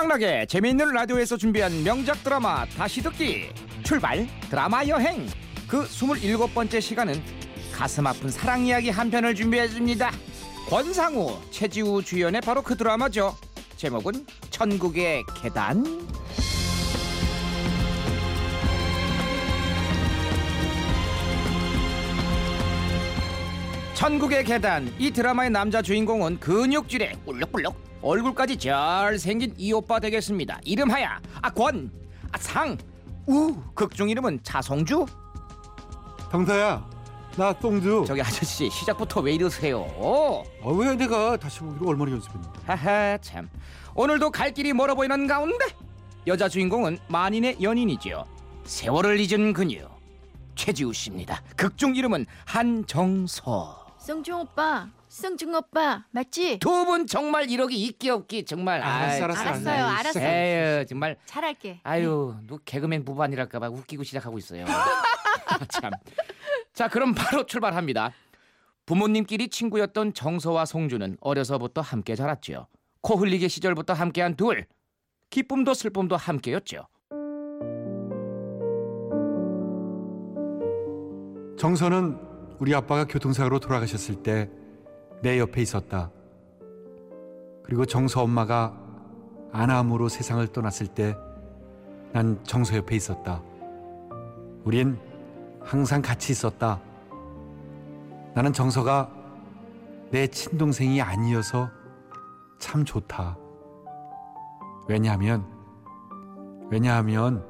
최양락의 재미있는 라디오에서 준비한 명작 드라마 다시 듣기. 출발 드라마 여행. 그 27번째 시간은 가슴 아픈 사랑 이야기 한 편을 준비했습니다. 권상우 최지우 주연의 바로 그 드라마죠. 제목은 천국의 계단. 천국의 계단. 이 드라마의 남자 주인공은 근육질에 꿀럭꿀럭 얼굴까지 잘생긴 이 오빠 되겠습니다. 이름하여 아권. 아 상. 우. 극중 이름은 차성주? 당사야 나 똥주. 저기 아저씨 시작부터 왜 이러세요? 아, 왜 내가 다시 보기로 얼마나 연습했는데. 하하 참. 오늘도 갈 길이 멀어 보이는 가운데 여자 주인공은 만인의 연인이지요. 세월을 잊은 그녀 최지우 씨입니다. 극중 이름은 한정서 성중 오빠, 성중 오빠 맞지? 두 분 정말 이러기 있기 없기 정말 알았어, 아이, 알았어, 알았어요, 알았어. 알았어요. 에휴 정말 잘할게. 아유 너 개그맨 부부 아니랄까봐 웃기고 시작하고 있어요 참. 자 그럼 바로 출발합니다 부모님끼리 친구였던 정서와 송주는 어려서부터 함께 자랐죠 코 흘리기 시절부터 함께한 둘 기쁨도 슬픔도 함께였죠 정서는 우리 아빠가 교통사고로 돌아가셨을 때 내 옆에 있었다. 그리고 정서 엄마가 안암으로 세상을 떠났을 때 난 정서 옆에 있었다. 우린 항상 같이 있었다. 나는 정서가 내 친동생이 아니어서 참 좋다. 왜냐하면 왜냐하면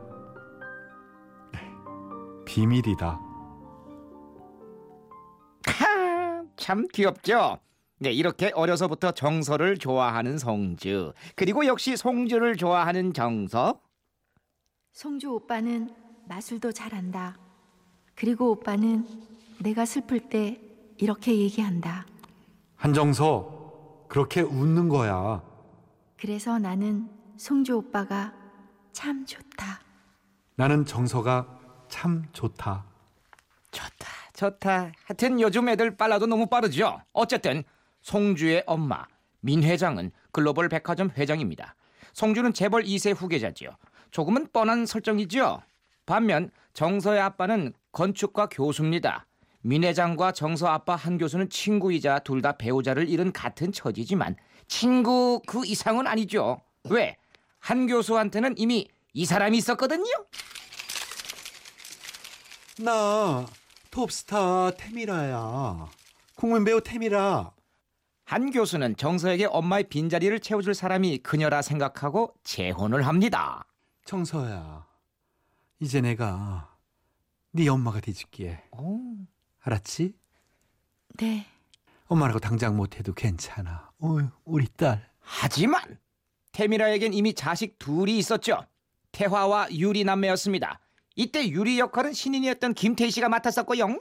비밀이다 참 귀엽죠 네 이렇게 어려서부터 정서를 좋아하는 송주 그리고 역시 송주를 좋아하는 정서 성주 오빠는 마술도 잘한다. 그리고 오빠는 내가 슬플 때 이렇게 얘기한다. 한정서 그렇게 웃는 거야. 그래서 나는 성주 오빠가 참 좋다. 나는 정서가 참 좋다. 좋다. 하여튼 요즘 애들 빨라도 너무 빠르죠. 어쨌든 송주의 엄마 민 회장은 글로벌 백화점 회장입니다. 송주는 재벌 2세 후계자지요. 조금은 뻔한 설정이죠 반면 정서의 아빠는 건축과 교수입니다. 민 회장과 정서 아빠 한 교수는 친구이자 둘 다 배우자를 잃은 같은 처지지만 친구 그 이상은 아니죠. 왜? 한 교수한테는 이미 이 사람이 있었거든요. 나 톱스타 테미라야. 국민 배우 테미라. 한 교수는 정서에게 엄마의 빈자리를 채워줄 사람이 그녀라 생각하고 재혼을 합니다. 정서야. 이제 내가 네 엄마가 돼줄게. 어, 알았지? 네, 엄마라고 당장 못해도 괜찮아. 어휴, 우리 딸. 하지만 태미라에겐 이미 자식 둘이 있었죠. 태화와 유리 남매였습니다. 이때 유리 역할은 신인이었던 김태희 씨가 맡았었고요.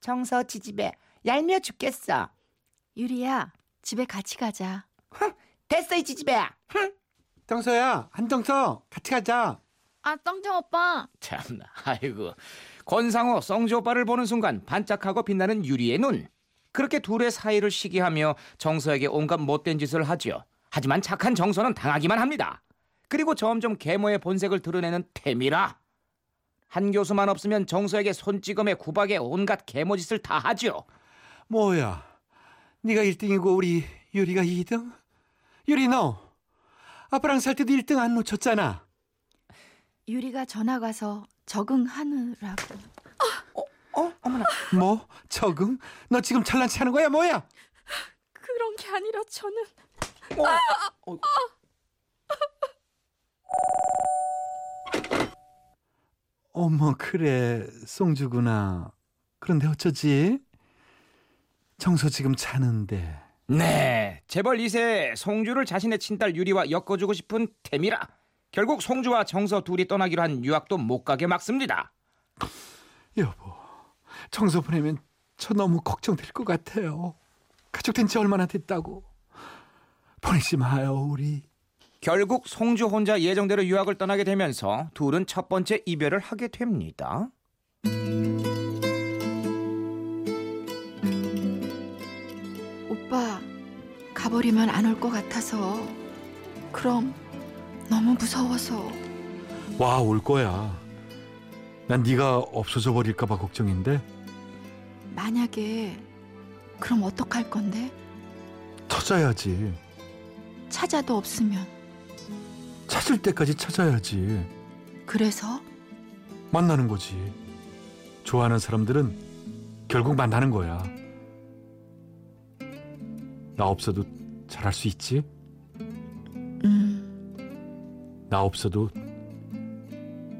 정서 지집에 얄미워 죽겠어. 유리야, 집에 같이 가자. 됐어 이 지집애야. 정서야, 한정서 같이 가자. 아, 성중 오빠. 참나 아이고 권상호 성주 오빠를 보는 순간 반짝하고 빛나는 유리의 눈 그렇게 둘의 사이를 시기하며 정서에게 온갖 못된 짓을 하지요 하지만 착한 정서는 당하기만 합니다 그리고 점점 계모의 본색을 드러내는 태미라 한 교수만 없으면 정서에게 손찌검에 구박에 온갖 계모짓을 다 하지요 뭐야? 네가 1등이고 우리 유리가 2등? 유리 너 아빠랑 살 때도 1등 안 놓쳤잖아. 유리가 전화 가서 적응하느라고. 어? 어머나 뭐? 적응? 너 지금 잘난 체하는 거야 뭐야? 그런 게 아니라 저는 어, 어, 어머 그래 송주구나. 그런데 어쩌지? 정서 지금 자는데. 네, 재벌 2세 송주를 자신의 친딸 유리와 엮어주고 싶은 태미라. 결국 송주와 정서 둘이 떠나기로 한 유학도 못 가게 막습니다. 여보, 정서 보내면 저 너무 걱정될 것 같아요. 가족 된 지 얼마나 됐다고. 보내지 마요 우리. 결국 송주 혼자 예정대로 유학을 떠나게 되면서 둘은 첫 번째 이별을 하게 됩니다. 오빠 가버리면 안 올 것 같아서 그럼 너무 무서워서. 와 올 거야. 난 네가 없어져 버릴까 봐 걱정인데 만약에 그럼 어떡할 건데? 찾아야지. 찾아도 없으면. 찾을 때까지 찾아야지. 그래서 만나는 거지. 좋아하는 사람들은 결국 만나는 거야. 나 없어도 잘할 수 있지? 음. 나 없어도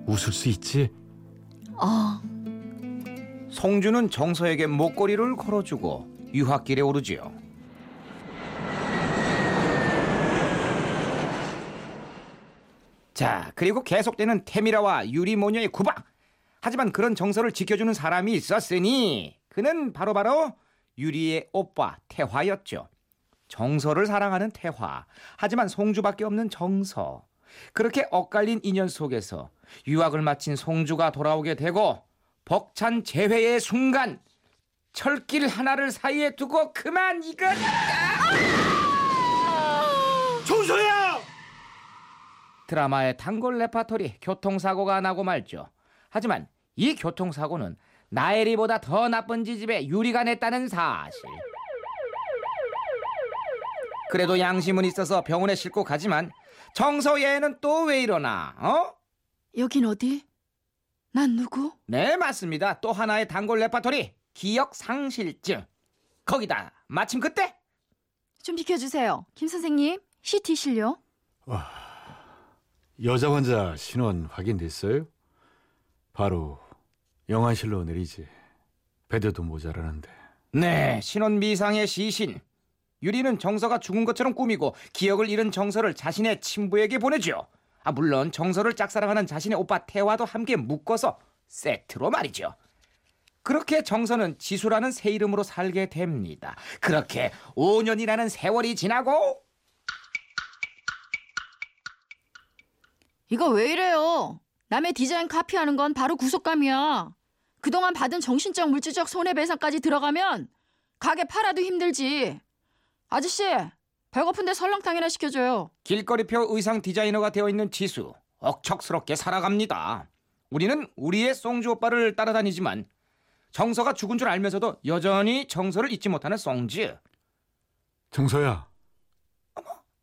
웃을 수 있지? 어. 송주는 정서에게 목걸이를 걸어주고 유학길에 오르지요. 자, 그리고 계속되는 태미라와 유리모녀의 구박. 하지만 그런 정서를 지켜주는 사람이 있었으니 그는 바로 바로 유리의 오빠 태화였죠. 정서를 사랑하는 태화. 하지만 송주밖에 없는 정서. 그렇게 엇갈린 인연 속에서 유학을 마친 송주가 돌아오게 되고 벅찬 재회의 순간 철길 하나를 사이에 두고 그만 이건 정서야! 드라마의 단골 레파토리 교통사고가 나고 말죠. 하지만 이 교통사고는 나엘이보다 더 나쁜 지집애 유리가 냈다는 사실. 그래도 양심은 있어서 병원에 싣고 가지만 정서 얘는 또 왜 이러나? 어? 여긴 어디? 난 누구? 네 맞습니다. 또 하나의 단골 레파토리 기억 상실증. 거기다 마침 그때 좀 비켜주세요. 김 선생님, CT 실려? 여자 환자 신원 확인됐어요? 바로 영안실로 내리지. 배드도 모자라는데. 네, 신원 미상의 시신. 유리는 정서가 죽은 것처럼 꾸미고 기억을 잃은 정서를 자신의 친부에게 보내죠. 아, 물론 정서를 짝사랑하는 자신의 오빠 태화도 함께 묶어서 세트로 말이죠. 그렇게 정서는 지수라는 새 이름으로 살게 됩니다. 그렇게 5년이라는 세월이 지나고 이거 왜 이래요? 남의 디자인 카피하는 건 바로 구속감이야. 그동안 받은 정신적 물질적 손해배상까지 들어가면 가게 팔아도 힘들지. 아저씨, 배고픈데 설렁탕이나 시켜줘요. 길거리표 의상 디자이너가 되어 있는 지수 억척스럽게 살아갑니다. 우리는 우리의 송주 오빠를 따라다니지만 정서가 죽은 줄 알면서도 여전히 정서를 잊지 못하는 송주. 정서야,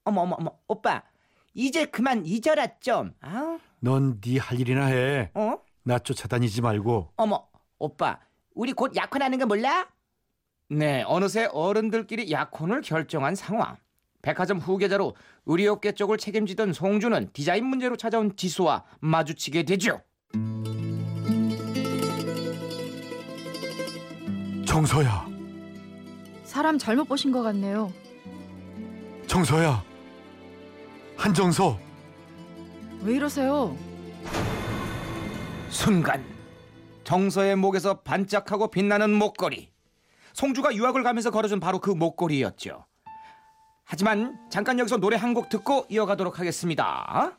어머 어머 어머 오빠 이제 그만 잊어라 좀. 아, 넌네 할 일이나 해. 어? 나 쫓아다니지 말고. 어머 오빠 우리 곧 약혼하는 거 몰라? 네 어느새 어른들끼리 약혼을 결정한 상황. 백화점 후계자로 의료업계 쪽을 책임지던 송주는 디자인 문제로 찾아온 지수와 마주치게 되죠. 정서야, 사람 잘못 보신 것 같네요. 정서야. 한정서. 왜 이러세요? 순간 정서의 목에서 반짝하고 빛나는 목걸이 송주가 유학을 가면서 걸어준 바로 그 목걸이였죠 하지만 잠깐 여기서 노래 한 곡 듣고 이어가도록 하겠습니다